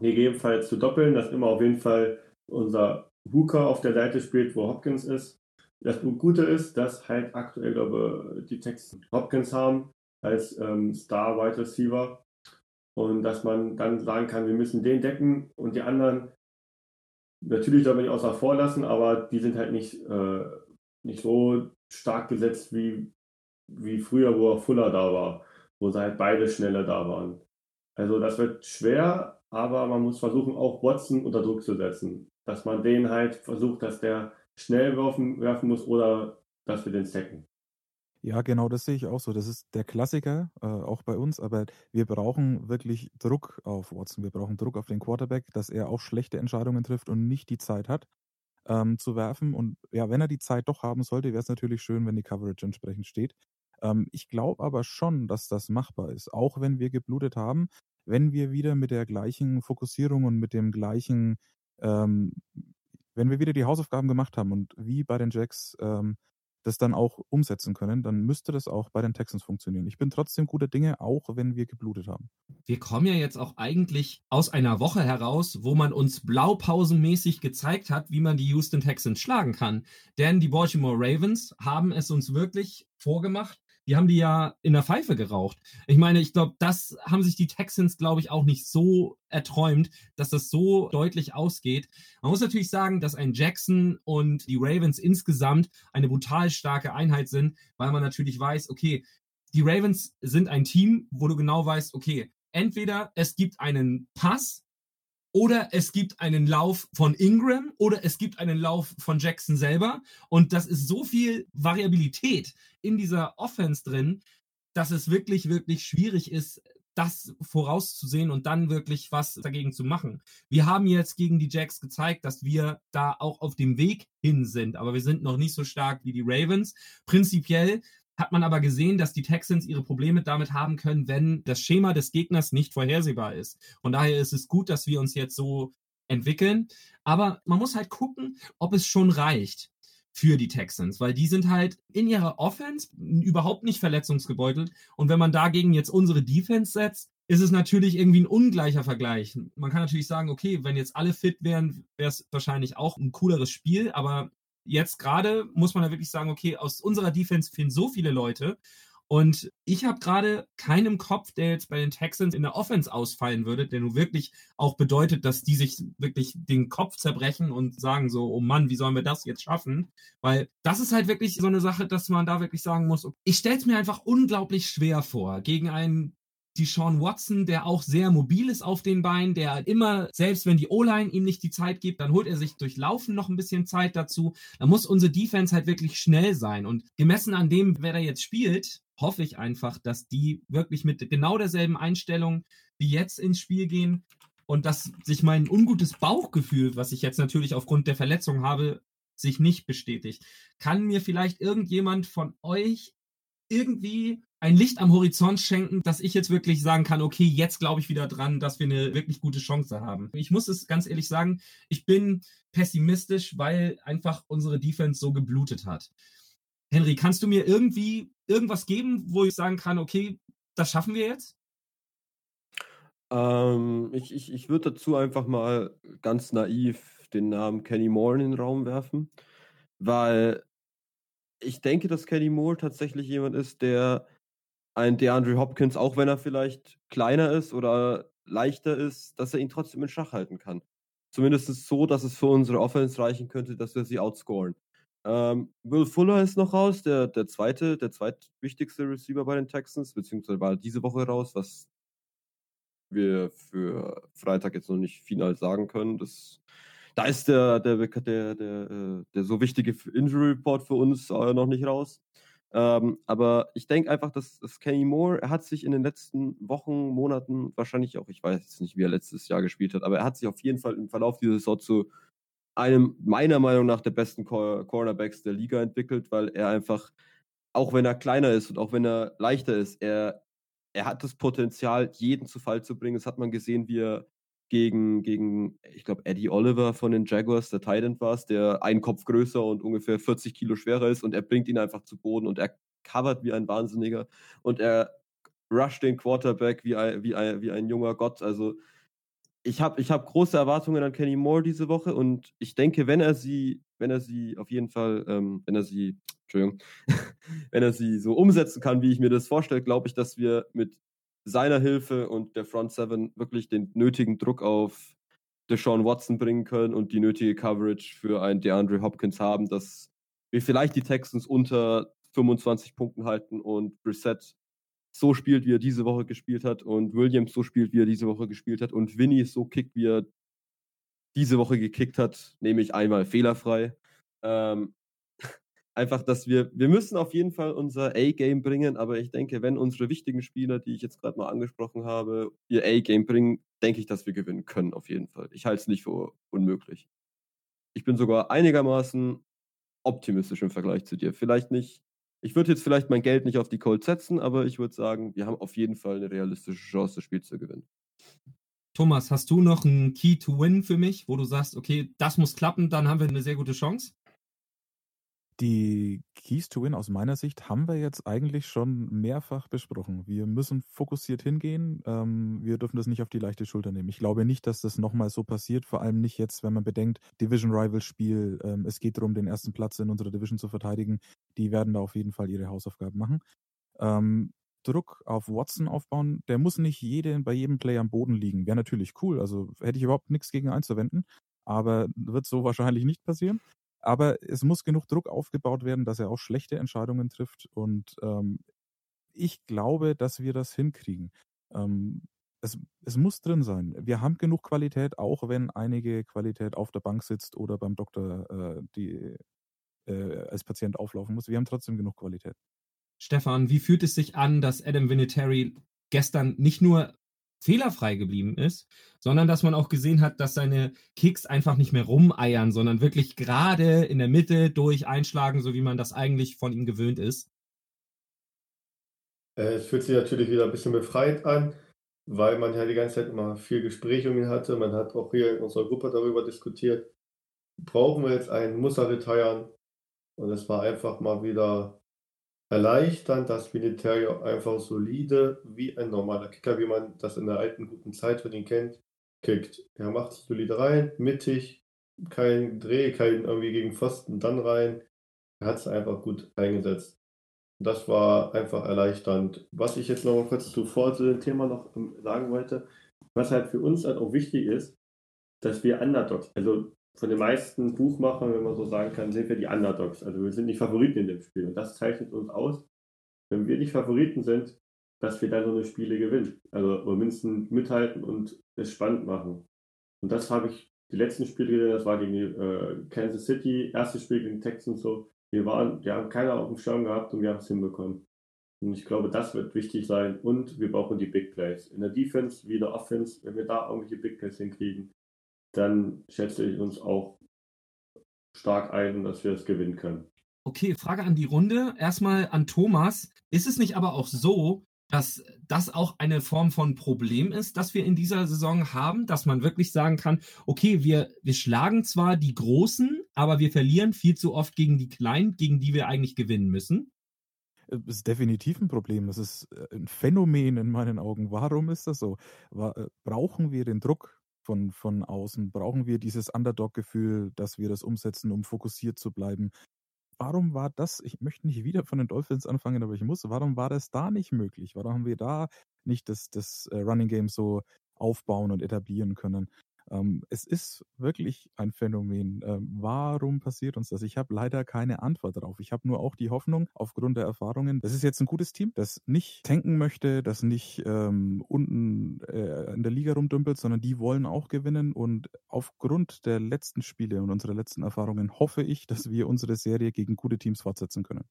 gegebenenfalls zu doppeln, dass immer auf jeden Fall unser Hooker auf der Seite spielt, wo Hopkins ist. Das Gute ist, dass halt aktuell, glaube die Texans Hopkins haben als ähm, Star Wide Receiver und dass man dann sagen kann, wir müssen den decken und die anderen natürlich darf man nicht außer vor lassen, aber die sind halt nicht, äh, nicht so stark gesetzt wie, wie früher, wo auch Fuller da war, wo sie halt beide schneller da waren. Also das wird schwer, aber man muss versuchen, auch Watson unter Druck zu setzen. Dass man den halt versucht, dass der schnell werfen, werfen muss oder dass wir den sacken. Ja, genau, das sehe ich auch so. Das ist der Klassiker, äh, auch bei uns, aber wir brauchen wirklich Druck auf Watson. Wir brauchen Druck auf den Quarterback, dass er auch schlechte Entscheidungen trifft und nicht die Zeit hat, ähm, zu werfen. Und ja, wenn er die Zeit doch haben sollte, wäre es natürlich schön, wenn die Coverage entsprechend steht. Ähm, ich glaube aber schon, dass das machbar ist, auch wenn wir geblutet haben, wenn wir wieder mit der gleichen Fokussierung und mit dem gleichen ähm, wenn wir wieder die Hausaufgaben gemacht haben und wie bei den Jacks ähm, das dann auch umsetzen können, dann müsste das auch bei den Texans funktionieren. Ich bin trotzdem guter Dinge, auch wenn wir geblutet haben. Wir kommen ja jetzt auch eigentlich aus einer Woche heraus, wo man uns blaupausenmäßig gezeigt hat, wie man die Houston Texans schlagen kann. Denn die Baltimore Ravens haben es uns wirklich vorgemacht die haben die ja in der Pfeife geraucht. Ich meine, ich glaube, das haben sich die Texans, glaube ich, auch nicht so erträumt, dass das so deutlich ausgeht. Man muss natürlich sagen, dass ein Jackson und die Ravens insgesamt eine brutal starke Einheit sind, weil man natürlich weiß, okay, die Ravens sind ein Team, wo du genau weißt, okay, entweder es gibt einen Pass, oder es gibt einen Lauf von Ingram oder es gibt einen Lauf von Jackson selber. Und das ist so viel Variabilität in dieser Offense drin, dass es wirklich, wirklich schwierig ist, das vorauszusehen und dann wirklich was dagegen zu machen. Wir haben jetzt gegen die Jacks gezeigt, dass wir da auch auf dem Weg hin sind, aber wir sind noch nicht so stark wie die Ravens. Prinzipiell hat man aber gesehen, dass die Texans ihre Probleme damit haben können, wenn das Schema des Gegners nicht vorhersehbar ist. Von daher ist es gut, dass wir uns jetzt so entwickeln. Aber man muss halt gucken, ob es schon reicht für die Texans, weil die sind halt in ihrer Offense überhaupt nicht verletzungsgebeutelt. Und wenn man dagegen jetzt unsere Defense setzt, ist es natürlich irgendwie ein ungleicher Vergleich. Man kann natürlich sagen, okay, wenn jetzt alle fit wären, wäre es wahrscheinlich auch ein cooleres Spiel, aber jetzt gerade muss man da wirklich sagen, okay, aus unserer Defense fehlen so viele Leute und ich habe gerade keinen im Kopf, der jetzt bei den Texans in der Offense ausfallen würde, der nur wirklich auch bedeutet, dass die sich wirklich den Kopf zerbrechen und sagen so, oh Mann, wie sollen wir das jetzt schaffen? Weil das ist halt wirklich so eine Sache, dass man da wirklich sagen muss, ich stelle es mir einfach unglaublich schwer vor, gegen einen die Sean Watson, der auch sehr mobil ist auf den Beinen, der immer, selbst wenn die O-Line ihm nicht die Zeit gibt, dann holt er sich durch Laufen noch ein bisschen Zeit dazu. Da muss unsere Defense halt wirklich schnell sein. Und gemessen an dem, wer da jetzt spielt, hoffe ich einfach, dass die wirklich mit genau derselben Einstellung wie jetzt ins Spiel gehen und dass sich mein ungutes Bauchgefühl, was ich jetzt natürlich aufgrund der Verletzung habe, sich nicht bestätigt. Kann mir vielleicht irgendjemand von euch irgendwie ein Licht am Horizont schenken, dass ich jetzt wirklich sagen kann, okay, jetzt glaube ich wieder dran, dass wir eine wirklich gute Chance haben. Ich muss es ganz ehrlich sagen, ich bin pessimistisch, weil einfach unsere Defense so geblutet hat. Henry, kannst du mir irgendwie irgendwas geben, wo ich sagen kann, okay, das schaffen wir jetzt? Ähm, ich ich, ich würde dazu einfach mal ganz naiv den Namen Kenny Moore in den Raum werfen, weil ich denke, dass Kenny Moore tatsächlich jemand ist, der ein DeAndre Hopkins, auch wenn er vielleicht kleiner ist oder leichter ist, dass er ihn trotzdem in Schach halten kann. Zumindest so, dass es für unsere Offense reichen könnte, dass wir sie outscoren. Ähm, Will Fuller ist noch raus, der, der zweite, der zweitwichtigste Receiver bei den Texans, beziehungsweise war diese Woche raus, was wir für Freitag jetzt noch nicht final sagen können. Das, da ist der, der, der, der, äh, der so wichtige Injury Report für uns äh, noch nicht raus. Ähm, aber ich denke einfach, dass, dass Kenny Moore, er hat sich in den letzten Wochen, Monaten, wahrscheinlich auch, ich weiß jetzt nicht, wie er letztes Jahr gespielt hat, aber er hat sich auf jeden Fall im Verlauf dieser Saison zu einem meiner Meinung nach der besten Cornerbacks der Liga entwickelt, weil er einfach, auch wenn er kleiner ist und auch wenn er leichter ist, er, er hat das Potenzial, jeden zu Fall zu bringen. Das hat man gesehen, wie er gegen, gegen ich glaube, Eddie Oliver von den Jaguars, der Titan war es, der einen Kopf größer und ungefähr 40 Kilo schwerer ist und er bringt ihn einfach zu Boden und er covert wie ein Wahnsinniger und er rusht den Quarterback wie ein, wie ein, wie ein junger Gott. Also ich habe ich hab große Erwartungen an Kenny Moore diese Woche und ich denke, wenn er sie, wenn er sie auf jeden Fall, ähm, wenn er sie, Entschuldigung, wenn er sie so umsetzen kann, wie ich mir das vorstelle, glaube ich, dass wir mit seiner Hilfe und der Front Seven wirklich den nötigen Druck auf Deshaun Watson bringen können und die nötige Coverage für einen DeAndre Hopkins haben, dass wir vielleicht die Texans unter 25 Punkten halten und Brissett so spielt, wie er diese Woche gespielt hat und Williams so spielt, wie er diese Woche gespielt hat und Vinny so kickt, wie er diese Woche gekickt hat, nehme ich einmal fehlerfrei. Ähm, einfach, dass wir, wir müssen auf jeden Fall unser A-Game bringen, aber ich denke, wenn unsere wichtigen Spieler, die ich jetzt gerade mal angesprochen habe, ihr A-Game bringen, denke ich, dass wir gewinnen können, auf jeden Fall. Ich halte es nicht für unmöglich. Ich bin sogar einigermaßen optimistisch im Vergleich zu dir. Vielleicht nicht ich würde jetzt vielleicht mein Geld nicht auf die Colts setzen, aber ich würde sagen, wir haben auf jeden Fall eine realistische Chance, das Spiel zu gewinnen. Thomas, hast du noch einen Key to Win für mich, wo du sagst, okay, das muss klappen, dann haben wir eine sehr gute Chance? Die Keys to Win aus meiner Sicht haben wir jetzt eigentlich schon mehrfach besprochen. Wir müssen fokussiert hingehen. Ähm, wir dürfen das nicht auf die leichte Schulter nehmen. Ich glaube nicht, dass das nochmal so passiert. Vor allem nicht jetzt, wenn man bedenkt, Division Rival Spiel. Ähm, es geht darum, den ersten Platz in unserer Division zu verteidigen. Die werden da auf jeden Fall ihre Hausaufgaben machen. Ähm, Druck auf Watson aufbauen. Der muss nicht jede, bei jedem Play am Boden liegen. Wäre natürlich cool. Also hätte ich überhaupt nichts gegen einzuwenden. Aber wird so wahrscheinlich nicht passieren. Aber es muss genug Druck aufgebaut werden, dass er auch schlechte Entscheidungen trifft. Und ähm, ich glaube, dass wir das hinkriegen. Ähm, es, es muss drin sein. Wir haben genug Qualität, auch wenn einige Qualität auf der Bank sitzt oder beim Doktor äh, die äh, als Patient auflaufen muss. Wir haben trotzdem genug Qualität. Stefan, wie fühlt es sich an, dass Adam Vinatieri gestern nicht nur fehlerfrei geblieben ist, sondern dass man auch gesehen hat, dass seine Kicks einfach nicht mehr rumeiern, sondern wirklich gerade in der Mitte durch einschlagen, so wie man das eigentlich von ihm gewöhnt ist. Äh, es fühlt sich natürlich wieder ein bisschen befreit an, weil man ja die ganze Zeit immer viel Gespräch um ihn hatte. Man hat auch hier in unserer Gruppe darüber diskutiert, brauchen wir jetzt einen, muss er retiren? Und es war einfach mal wieder erleichternd, dass Militario einfach solide wie ein normaler Kicker, wie man das in der alten guten Zeit von ihm kennt, kickt. Er macht es solide rein, mittig, kein Dreh, kein irgendwie gegen Pfosten, dann rein. Er hat es einfach gut eingesetzt. Das war einfach erleichternd. Was ich jetzt noch mal kurz zuvor zu dem Thema noch ähm, sagen wollte, was halt für uns halt auch wichtig ist, dass wir Underdogs, also von den meisten Buchmachern, wenn man so sagen kann, sind wir die Underdogs. Also wir sind die Favoriten in dem Spiel. Und das zeichnet uns aus, wenn wir nicht Favoriten sind, dass wir dann so eine Spiele gewinnen. Also mindestens mithalten und es spannend machen. Und das habe ich die letzten Spiele gesehen, das war gegen die, äh, Kansas City, erstes Spiel gegen Texans so. Wir waren, wir haben keiner auf dem Schirm gehabt und wir haben es hinbekommen. Und ich glaube, das wird wichtig sein. Und wir brauchen die Big Plays. In der Defense wie in der Offense, wenn wir da irgendwelche Big Plays hinkriegen, dann schätze ich uns auch stark ein, dass wir es gewinnen können. Okay, Frage an die Runde. Erstmal an Thomas. Ist es nicht aber auch so, dass das auch eine Form von Problem ist, das wir in dieser Saison haben, dass man wirklich sagen kann, okay, wir, wir schlagen zwar die Großen, aber wir verlieren viel zu oft gegen die Kleinen, gegen die wir eigentlich gewinnen müssen? Das ist definitiv ein Problem. Das ist äh, ein Phänomen in meinen Augen. Warum ist das so? Äh, brauchen wir den Druck von, von außen? Brauchen wir dieses Underdog-Gefühl, dass wir das umsetzen, um fokussiert zu bleiben? Warum war das, ich möchte nicht wieder von den Dolphins anfangen, aber ich muss, warum war das da nicht möglich? Warum haben wir da nicht das, das äh, Running Game so aufbauen und etablieren können? Ähm, es ist wirklich ein Phänomen. Ähm, warum passiert uns das? Ich habe leider keine Antwort darauf. Ich habe nur auch die Hoffnung, aufgrund der Erfahrungen, das ist jetzt ein gutes Team, das nicht tanken möchte, das nicht ähm, unten äh, in der Liga rumdümpelt, sondern die wollen auch gewinnen. Und aufgrund der letzten Spiele und unserer letzten Erfahrungen hoffe ich, dass wir unsere Serie gegen gute Teams fortsetzen können.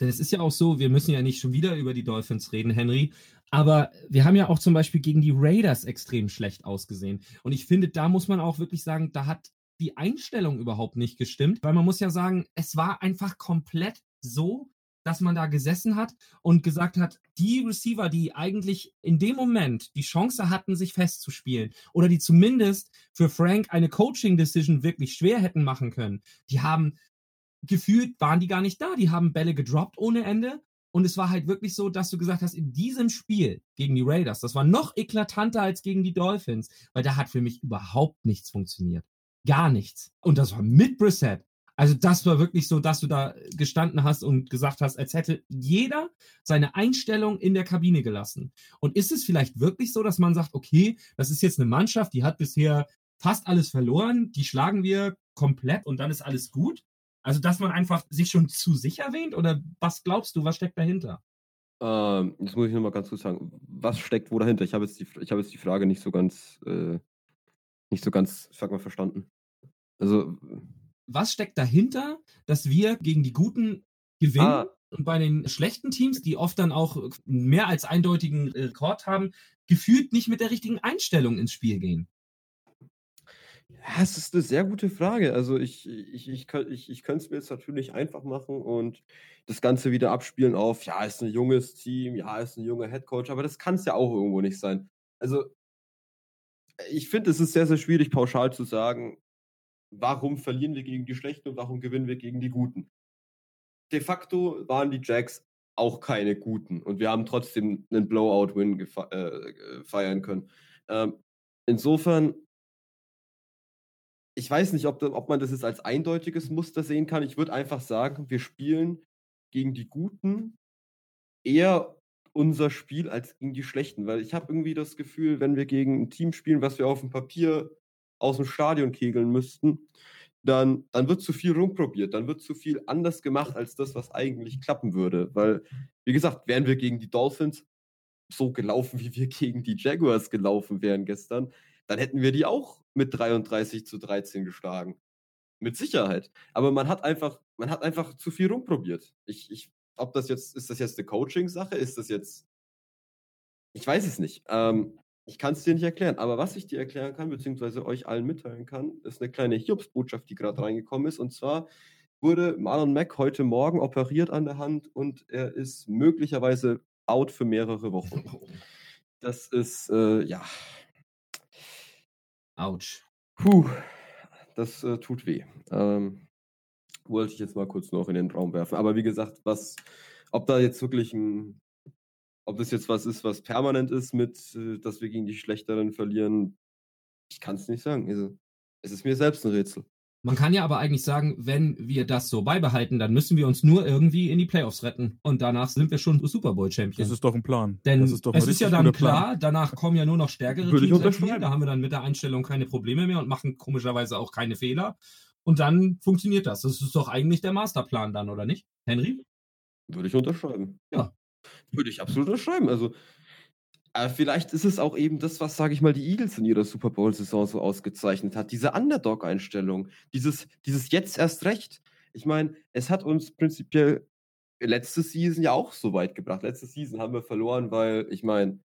Denn es ist ja auch so, wir müssen ja nicht schon wieder über die Dolphins reden, Henry. Aber wir haben ja auch zum Beispiel gegen die Raiders extrem schlecht ausgesehen. Und ich finde, da muss man auch wirklich sagen, da hat die Einstellung überhaupt nicht gestimmt. Weil man muss ja sagen, es war einfach komplett so, dass man da gesessen hat und gesagt hat, die Receiver, die eigentlich in dem Moment die Chance hatten, sich festzuspielen oder die zumindest für Frank eine Coaching-Decision wirklich schwer hätten machen können, die haben gefühlt waren die gar nicht da. Die haben Bälle gedroppt ohne Ende. Und es war halt wirklich so, dass du gesagt hast, in diesem Spiel gegen die Raiders, das war noch eklatanter als gegen die Dolphins, weil da hat für mich überhaupt nichts funktioniert. Gar nichts. Und das war mit Brissett. Also das war wirklich so, dass du da gestanden hast und gesagt hast, als hätte jeder seine Einstellung in der Kabine gelassen. Und ist es vielleicht wirklich so, dass man sagt, okay, das ist jetzt eine Mannschaft, die hat bisher fast alles verloren, die schlagen wir komplett und dann ist alles gut? Also, dass man einfach sich schon zu sicher wähnt oder was glaubst du, was steckt dahinter? Ähm, das muss ich nochmal ganz kurz sagen. Was steckt wo dahinter? Ich habe jetzt, die, hab jetzt die Frage nicht so ganz, äh, nicht so ganz, sag mal, verstanden. Also. Was steckt dahinter, dass wir gegen die Guten gewinnen ah. und bei den schlechten Teams, die oft dann auch mehr als eindeutigen Rekord haben, gefühlt nicht mit der richtigen Einstellung ins Spiel gehen? Ja, es ist eine sehr gute Frage. Also, ich ich ich ich ich könnte es mir jetzt natürlich einfach machen und das Ganze wieder abspielen auf: „Ja, ist ein junges Team, ja, ist ein junger Headcoach“, aber das kann es ja auch irgendwo nicht sein. Also ich finde, es ist sehr, sehr schwierig, pauschal zu sagen: „Warum verlieren wir gegen die Schlechten und warum gewinnen wir gegen die Guten?“ De facto waren die Jacks auch keine Guten und wir haben trotzdem einen Blowout-Win äh, feiern können. Ähm, insofern ich weiß nicht, ob, ob man das jetzt als eindeutiges Muster sehen kann. Ich würde einfach sagen, wir spielen gegen die Guten eher unser Spiel als gegen die Schlechten, weil ich habe irgendwie das Gefühl, wenn wir gegen ein Team spielen, was wir auf dem Papier aus dem Stadion kegeln müssten, dann, dann wird zu viel rumprobiert, dann wird zu viel anders gemacht als das, was eigentlich klappen würde. Weil, wie gesagt, wären wir gegen die Dolphins so gelaufen, wie wir gegen die Jaguars gelaufen wären gestern, dann hätten wir die auch mit 33 zu 13 geschlagen. Mit Sicherheit. Aber man hat einfach, man hat einfach zu viel rumprobiert. Ich, ich, ob das jetzt, ist das jetzt eine Coaching-Sache? Ist das jetzt ich weiß es nicht. Ähm, ich kann es dir nicht erklären, aber was ich dir erklären kann, beziehungsweise euch allen mitteilen kann, ist eine kleine Hiobsbotschaft, die gerade reingekommen ist. Und zwar wurde Marlon Mack heute Morgen operiert an der Hand und er ist möglicherweise out für mehrere Wochen. Das ist, äh, ja. Autsch. Puh, das äh, tut weh. Ähm, wollte ich jetzt mal kurz noch in den Raum werfen. Aber wie gesagt, was, ob da jetzt wirklich ein, ob das jetzt was ist, was permanent ist, mit, äh, dass wir gegen die Schlechteren verlieren, ich kann es nicht sagen. Also, es ist mir selbst ein Rätsel. Man kann ja aber eigentlich sagen, wenn wir das so beibehalten, dann müssen wir uns nur irgendwie in die Playoffs retten. Und danach sind wir schon Super Bowl Champion. Das ist doch ein Plan. Denn das ist es ist ja dann klar, danach kommen ja nur noch stärkere Würde Teams unterschreiben. Da haben wir dann mit der Einstellung keine Probleme mehr und machen komischerweise auch keine Fehler. Und dann funktioniert das. Das ist doch eigentlich der Masterplan dann, oder nicht? Henry? Würde ich unterschreiben. Ja. Würde ich absolut unterschreiben. Also, äh, vielleicht ist es auch eben das, was, sage ich mal, die Eagles in ihrer Super Bowl-Saison so ausgezeichnet hat. Diese Underdog-Einstellung. Dieses, dieses jetzt erst recht. Ich meine, es hat uns prinzipiell letzte Season ja auch so weit gebracht. Letzte Season haben wir verloren, weil, ich meine,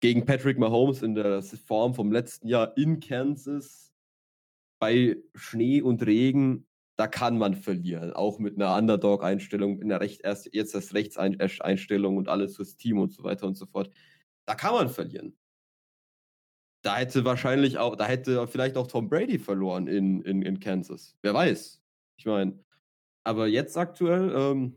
gegen Patrick Mahomes in der Form vom letzten Jahr in Kansas bei Schnee und Regen, da kann man verlieren. Auch mit einer Underdog-Einstellung, in der Recht erst, jetzt erst Rechtseinstellung und alles fürs Team und so weiter und so fort. Da kann man verlieren. Da hätte wahrscheinlich auch, da hätte vielleicht auch Tom Brady verloren in, in, in Kansas. Wer weiß. Ich meine, aber jetzt aktuell, ähm,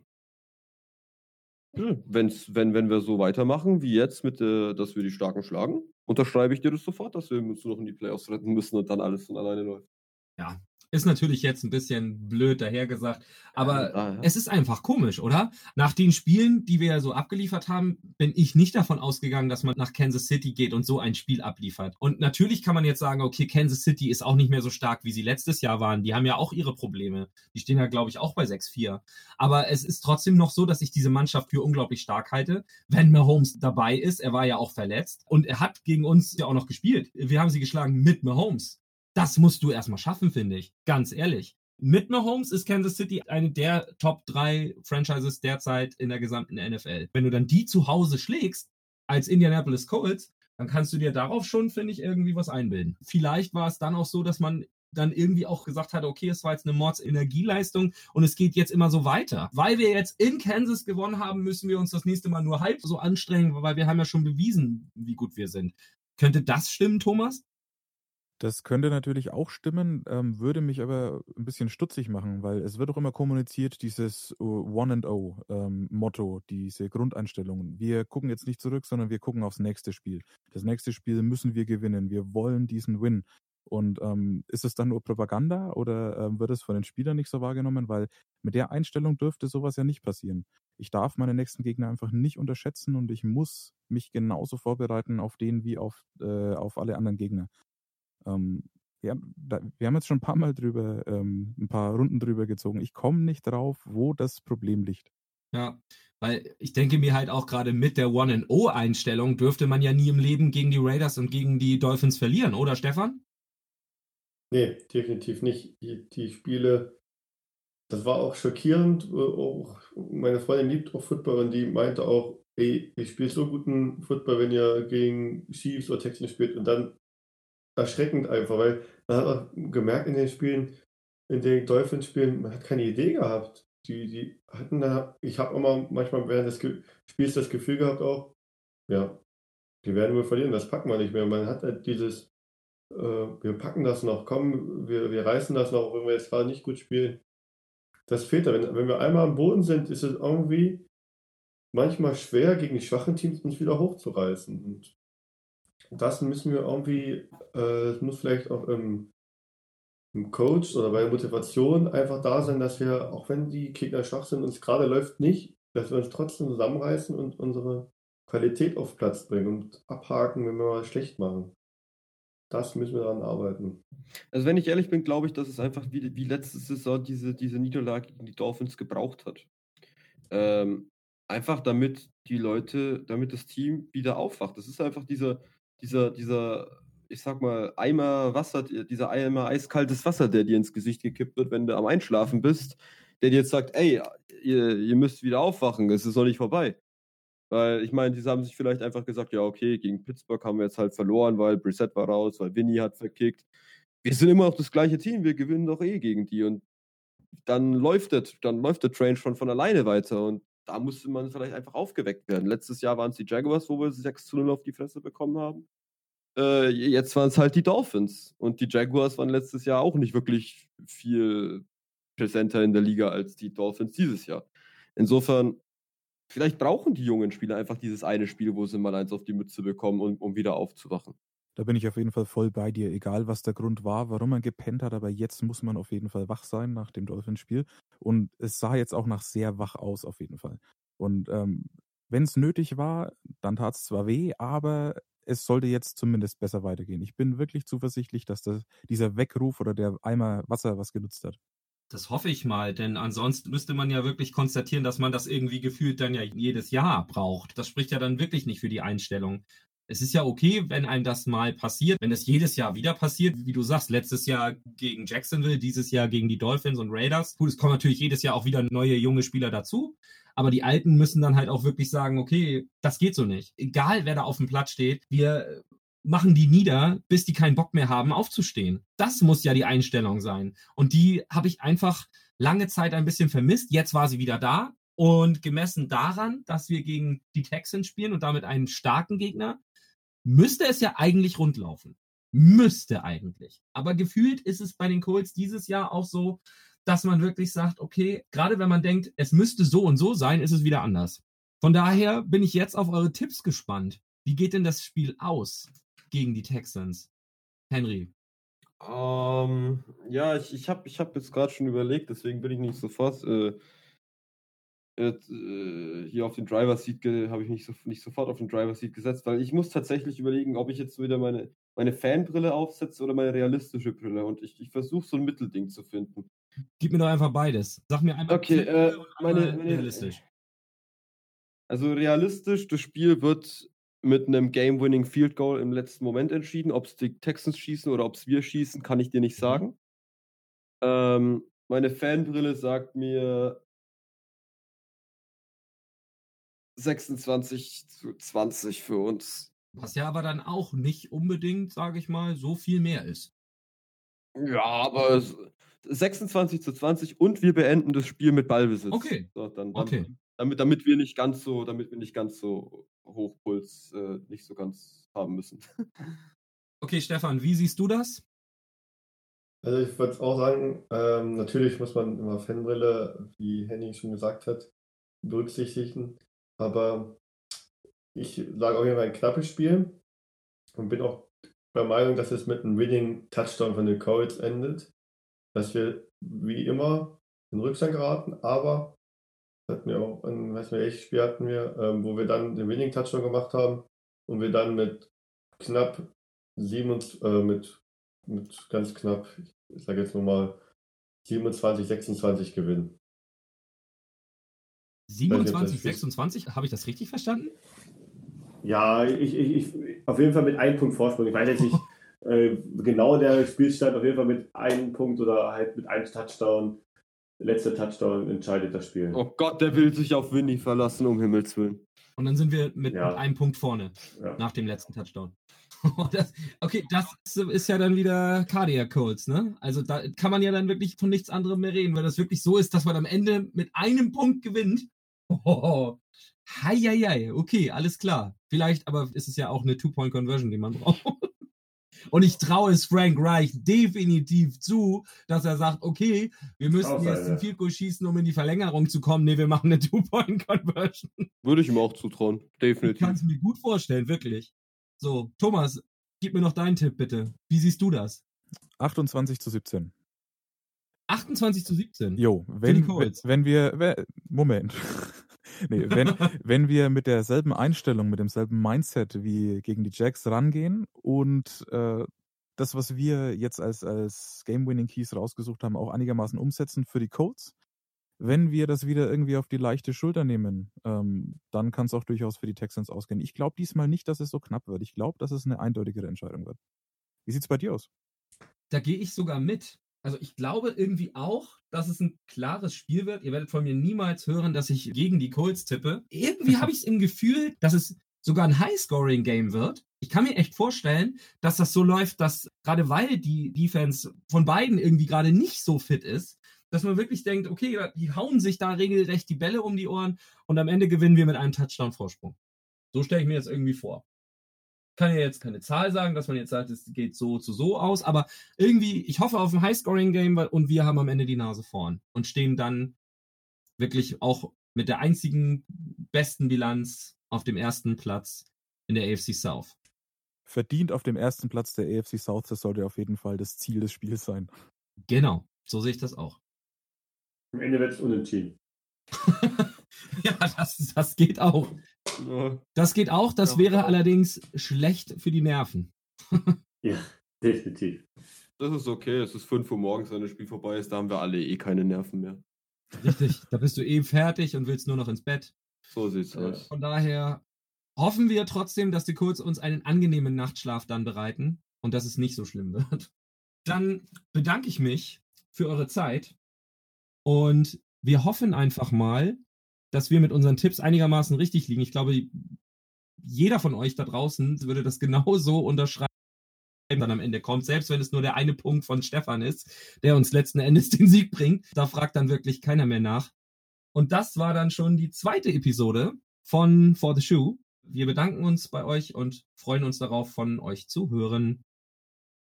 wenn's, wenn, wenn wir so weitermachen wie jetzt, mit, äh, dass wir die Starken schlagen, unterschreibe ich dir das sofort, dass wir uns noch in die Playoffs retten müssen und dann alles von alleine läuft. Ja. Ist natürlich jetzt ein bisschen blöd dahergesagt, aber Ja, ja. es ist einfach komisch, oder? Nach den Spielen, die wir so abgeliefert haben, bin ich nicht davon ausgegangen, dass man nach Kansas City geht und so ein Spiel abliefert. Und natürlich kann man jetzt sagen, okay, Kansas City ist auch nicht mehr so stark, wie sie letztes Jahr waren. Die haben ja auch ihre Probleme. Die stehen ja, glaube ich, auch bei 6-4. Aber es ist trotzdem noch so, dass ich diese Mannschaft für unglaublich stark halte, wenn Mahomes dabei ist. Er war ja auch verletzt und er hat gegen uns ja auch noch gespielt. Wir haben sie geschlagen mit Mahomes. Das musst du erstmal schaffen, finde ich. Ganz ehrlich. Mit Mahomes ist Kansas City eine der Top 3 Franchises derzeit in der gesamten NFL. Wenn du dann die zu Hause schlägst, als Indianapolis Colts, dann kannst du dir darauf schon, finde ich, irgendwie was einbilden. Vielleicht war es dann auch so, dass man dann irgendwie auch gesagt hat, okay, es war jetzt eine Mordsenergieleistung und es geht jetzt immer so weiter. Weil wir jetzt in Kansas gewonnen haben, müssen wir uns das nächste Mal nur halb so anstrengen, weil wir haben ja schon bewiesen, wie gut wir sind. Könnte das stimmen, Thomas? Das könnte natürlich auch stimmen, ähm, würde mich aber ein bisschen stutzig machen, weil es wird auch immer kommuniziert, dieses äh, One and O ähm, Motto, diese Grundeinstellung. Wir gucken jetzt nicht zurück, sondern wir gucken aufs nächste Spiel. Das nächste Spiel müssen wir gewinnen. Wir wollen diesen Win. Und ähm, ist es dann nur Propaganda oder ähm, wird es von den Spielern nicht so wahrgenommen? Weil mit der Einstellung dürfte sowas ja nicht passieren. Ich darf meine nächsten Gegner einfach nicht unterschätzen und ich muss mich genauso vorbereiten auf den wie auf, äh, auf alle anderen Gegner. Ähm, ja, da, wir haben jetzt schon ein paar Mal drüber, ähm, ein paar Runden drüber gezogen. Ich komme nicht drauf, wo das Problem liegt. Ja, weil ich denke mir halt auch gerade mit der One-and-O-Einstellung dürfte man ja nie im Leben gegen die Raiders und gegen die Dolphins verlieren, oder Stefan? Nee, definitiv nicht. Die, die Spiele, das war auch schockierend. äh, Auch meine Freundin liebt auch Football und die meinte auch, ey, ich spiele so guten Football, wenn ihr gegen Chiefs oder Texans spielt und dann erschreckend einfach, weil man hat auch gemerkt in den Spielen, in den Dolphins spielen, man hat keine Idee gehabt. Die, die hatten da, ich habe immer manchmal während des Spiels das Gefühl gehabt auch, ja, die werden wir verlieren, das packen wir nicht mehr. Man hat halt dieses, äh, wir packen das noch, komm, wir, wir reißen das noch, wenn wir jetzt gerade nicht gut spielen. Das fehlt da. Wenn, wenn wir einmal am Boden sind, ist es irgendwie manchmal schwer, gegen die schwachen Teams uns wieder hochzureißen. Und das müssen wir irgendwie, äh, es muss vielleicht auch im, im Coach oder bei der Motivation einfach da sein, dass wir, auch wenn die Gegner schwach sind, uns gerade läuft nicht, dass wir uns trotzdem zusammenreißen und unsere Qualität auf Platz bringen und abhaken, wenn wir mal schlecht machen. Das müssen wir daran arbeiten. Also wenn ich ehrlich bin, glaube ich, dass es einfach wie, wie letzte Saison diese, diese Niederlage gegen die Dolphins gebraucht hat. Ähm, einfach damit die Leute, damit das Team wieder aufwacht. Das ist einfach dieser, dieser, dieser, ich sag mal, Eimer Wasser, dieser Eimer eiskaltes Wasser, der dir ins Gesicht gekippt wird, wenn du am Einschlafen bist, der dir jetzt sagt, ey, ihr, ihr müsst wieder aufwachen, es ist noch nicht vorbei. Weil ich meine, die haben sich vielleicht einfach gesagt, ja, okay, gegen Pittsburgh haben wir jetzt halt verloren, weil Brissett war raus, weil Vinny hat verkickt. Wir sind immer noch das gleiche Team, wir gewinnen doch eh gegen die. Und dann läuft der, dann läuft der Train schon von alleine weiter. Und da musste man vielleicht einfach aufgeweckt werden. Letztes Jahr waren es die Jaguars, wo wir 6 zu 0 auf die Fresse bekommen haben. Äh, jetzt waren es halt die Dolphins. Und die Jaguars waren letztes Jahr auch nicht wirklich viel präsenter in der Liga als die Dolphins dieses Jahr. Insofern, vielleicht brauchen die jungen Spieler einfach dieses eine Spiel, wo sie mal eins auf die Mütze bekommen, um, um wieder aufzuwachen. Da bin ich auf jeden Fall voll bei dir, egal was der Grund war, warum man gepennt hat, aber jetzt muss man auf jeden Fall wach sein nach dem Dolphins-Spiel. Und es sah jetzt auch nach sehr wach aus, auf jeden Fall. Und ähm, wenn es nötig war, dann tat es zwar weh, aber es sollte jetzt zumindest besser weitergehen. Ich bin wirklich zuversichtlich, dass das, dieser Weckruf oder der Eimer Wasser was genutzt hat. Das hoffe ich mal, denn ansonsten müsste man ja wirklich konstatieren, dass man das irgendwie gefühlt dann ja jedes Jahr braucht. Das spricht ja dann wirklich nicht für die Einstellung es ist ja okay, wenn einem das mal passiert, wenn es jedes Jahr wieder passiert, wie du sagst, letztes Jahr gegen Jacksonville, dieses Jahr gegen die Dolphins und Raiders. Gut, es kommen natürlich jedes Jahr auch wieder neue junge Spieler dazu, aber die Alten müssen dann halt auch wirklich sagen, okay, das geht so nicht. Egal, wer da auf dem Platz steht, wir machen die nieder, bis die keinen Bock mehr haben, aufzustehen. Das muss ja die Einstellung sein. Und die habe ich einfach lange Zeit ein bisschen vermisst. Jetzt war sie wieder da. Und gemessen daran, dass wir gegen die Texans spielen und damit einen starken Gegner, müsste es ja eigentlich rundlaufen. Müsste eigentlich. Aber gefühlt ist es bei den Colts dieses Jahr auch so, dass man wirklich sagt, okay, gerade wenn man denkt, es müsste so und so sein, ist es wieder anders. Von daher bin ich jetzt auf eure Tipps gespannt. Wie geht denn das Spiel aus gegen die Texans? Henry. Ähm, ja, ich, ich habe ich hab jetzt gerade schon überlegt, deswegen bin ich nicht sofort äh, hier auf den Driver Seat habe ich mich so, nicht sofort auf den Driver Seat gesetzt, weil ich muss tatsächlich überlegen, ob ich jetzt wieder meine, meine Fanbrille aufsetze oder meine realistische Brille. Und ich, ich versuche so ein Mittelding zu finden. Gib mir doch einfach beides. Sag mir einmal okay, äh, meine, meine, realistisch. Also realistisch, das Spiel wird mit einem Game-Winning Field Goal im letzten Moment entschieden. Ob es die Texans schießen oder ob es wir schießen, kann ich dir nicht mhm. sagen. Ähm, meine Fanbrille sagt mir 26 zu 20 für uns. Was ja aber dann auch nicht unbedingt, sage ich mal, so viel mehr ist. Ja, aber 26 zu 20 und wir beenden das Spiel mit Ballbesitz. Okay. So, dann, dann, okay. Damit, damit wir nicht ganz so, damit wir nicht ganz so Hochpuls äh, nicht so ganz haben müssen. Okay, Stefan, wie siehst du das? Also ich würde auch sagen, ähm, natürlich muss man immer Fanbrille, wie Henning schon gesagt hat, berücksichtigen. Aber ich sage auf jeden Fall ein knappes Spiel und bin auch der Meinung, dass es mit einem Winning Touchdown von den Colts endet. Dass wir wie immer in Rückstand geraten, aber hatten wir auch ein, weiß nicht, welches Spiel hatten wir, ähm, wo wir dann den Winning Touchdown gemacht haben und wir dann mit knapp sieben, äh, mit, mit ganz knapp, ich sage jetzt nur mal 27, 26 gewinnen. 27, 26, habe ich das richtig verstanden? Ja, ich, ich, ich, auf jeden Fall mit einem Punkt Vorsprung. Ich weiß jetzt nicht äh, genau der Spielstand, auf jeden Fall mit einem Punkt oder halt mit einem Touchdown. Letzter Touchdown entscheidet das Spiel. Oh Gott, der will sich auf Winnie verlassen, um Himmels Willen. Und dann sind wir mit, ja. mit einem Punkt vorne ja. nach dem letzten Touchdown. das, okay, das ist ja dann wieder Cardiac Colts, ne? Also da kann man ja dann wirklich von nichts anderem mehr reden, weil das wirklich so ist, dass man am Ende mit einem Punkt gewinnt Oh, hei, hei, hei. Okay, alles klar. Vielleicht, aber ist es ja auch eine Two-Point-Conversion, die man braucht. Und ich traue es Frank Reich definitiv zu, dass er sagt, okay, wir müssen jetzt ein Field Goal schießen, um in die Verlängerung zu kommen. Nee, wir machen eine Two-Point-Conversion. Würde ich ihm auch zutrauen, definitiv. Ich kann es mir gut vorstellen, wirklich. So, Thomas, gib mir noch deinen Tipp bitte. Wie siehst du das? 28 zu 17. 28 zu 17. Jo, wenn, wenn wir, Moment. nee, wenn, wenn wir mit derselben Einstellung, mit demselben Mindset wie gegen die Jacks rangehen und äh, das, was wir jetzt als, als Game-Winning-Keys rausgesucht haben, auch einigermaßen umsetzen für die Colts, wenn wir das wieder irgendwie auf die leichte Schulter nehmen, ähm, dann kann es auch durchaus für die Texans ausgehen. Ich glaube diesmal nicht, dass es so knapp wird. Ich glaube, dass es eine eindeutigere Entscheidung wird. Wie sieht es bei dir aus? Da gehe ich sogar mit. Also ich glaube irgendwie auch, dass es ein klares Spiel wird. Ihr werdet von mir niemals hören, dass ich gegen die Colts tippe. Irgendwie habe ich es im Gefühl, dass es sogar ein High-Scoring-Game wird. Ich kann mir echt vorstellen, dass das so läuft, dass gerade weil die Defense von beiden irgendwie gerade nicht so fit ist, dass man wirklich denkt, okay, die hauen sich da regelrecht die Bälle um die Ohren und am Ende gewinnen wir mit einem Touchdown-Vorsprung. So stelle ich mir jetzt irgendwie vor. Kann ja jetzt keine Zahl sagen, dass man jetzt sagt, es geht so zu so aus, aber irgendwie, ich hoffe auf ein High-Scoring-Game und wir haben am Ende die Nase vorn und stehen dann wirklich auch mit der einzigen besten Bilanz auf dem ersten Platz in der AFC South. Verdient auf dem ersten Platz der AFC South, das sollte auf jeden Fall das Ziel des Spiels sein. Genau, so sehe ich das auch. Am Ende wird es unentschieden. ja, das, das geht auch. Das geht auch, das ja. wäre allerdings schlecht für die Nerven. ja, definitiv. Das ist okay, es ist 5 Uhr morgens, wenn das Spiel vorbei ist, da haben wir alle eh keine Nerven mehr. Richtig, da bist du eh fertig und willst nur noch ins Bett. So sieht's äh, aus. Von daher hoffen wir trotzdem, dass die Kurz uns einen angenehmen Nachtschlaf dann bereiten und dass es nicht so schlimm wird. Dann bedanke ich mich für eure Zeit und wir hoffen einfach mal, dass wir mit unseren Tipps einigermaßen richtig liegen. Ich glaube, jeder von euch da draußen würde das genauso unterschreiben, dann am Ende kommt, selbst wenn es nur der eine Punkt von Stefan ist, der uns letzten Endes den Sieg bringt. Da fragt dann wirklich keiner mehr nach. Und das war dann schon die zweite Episode von For the Shoe. Wir bedanken uns bei euch und freuen uns darauf, von euch zu hören.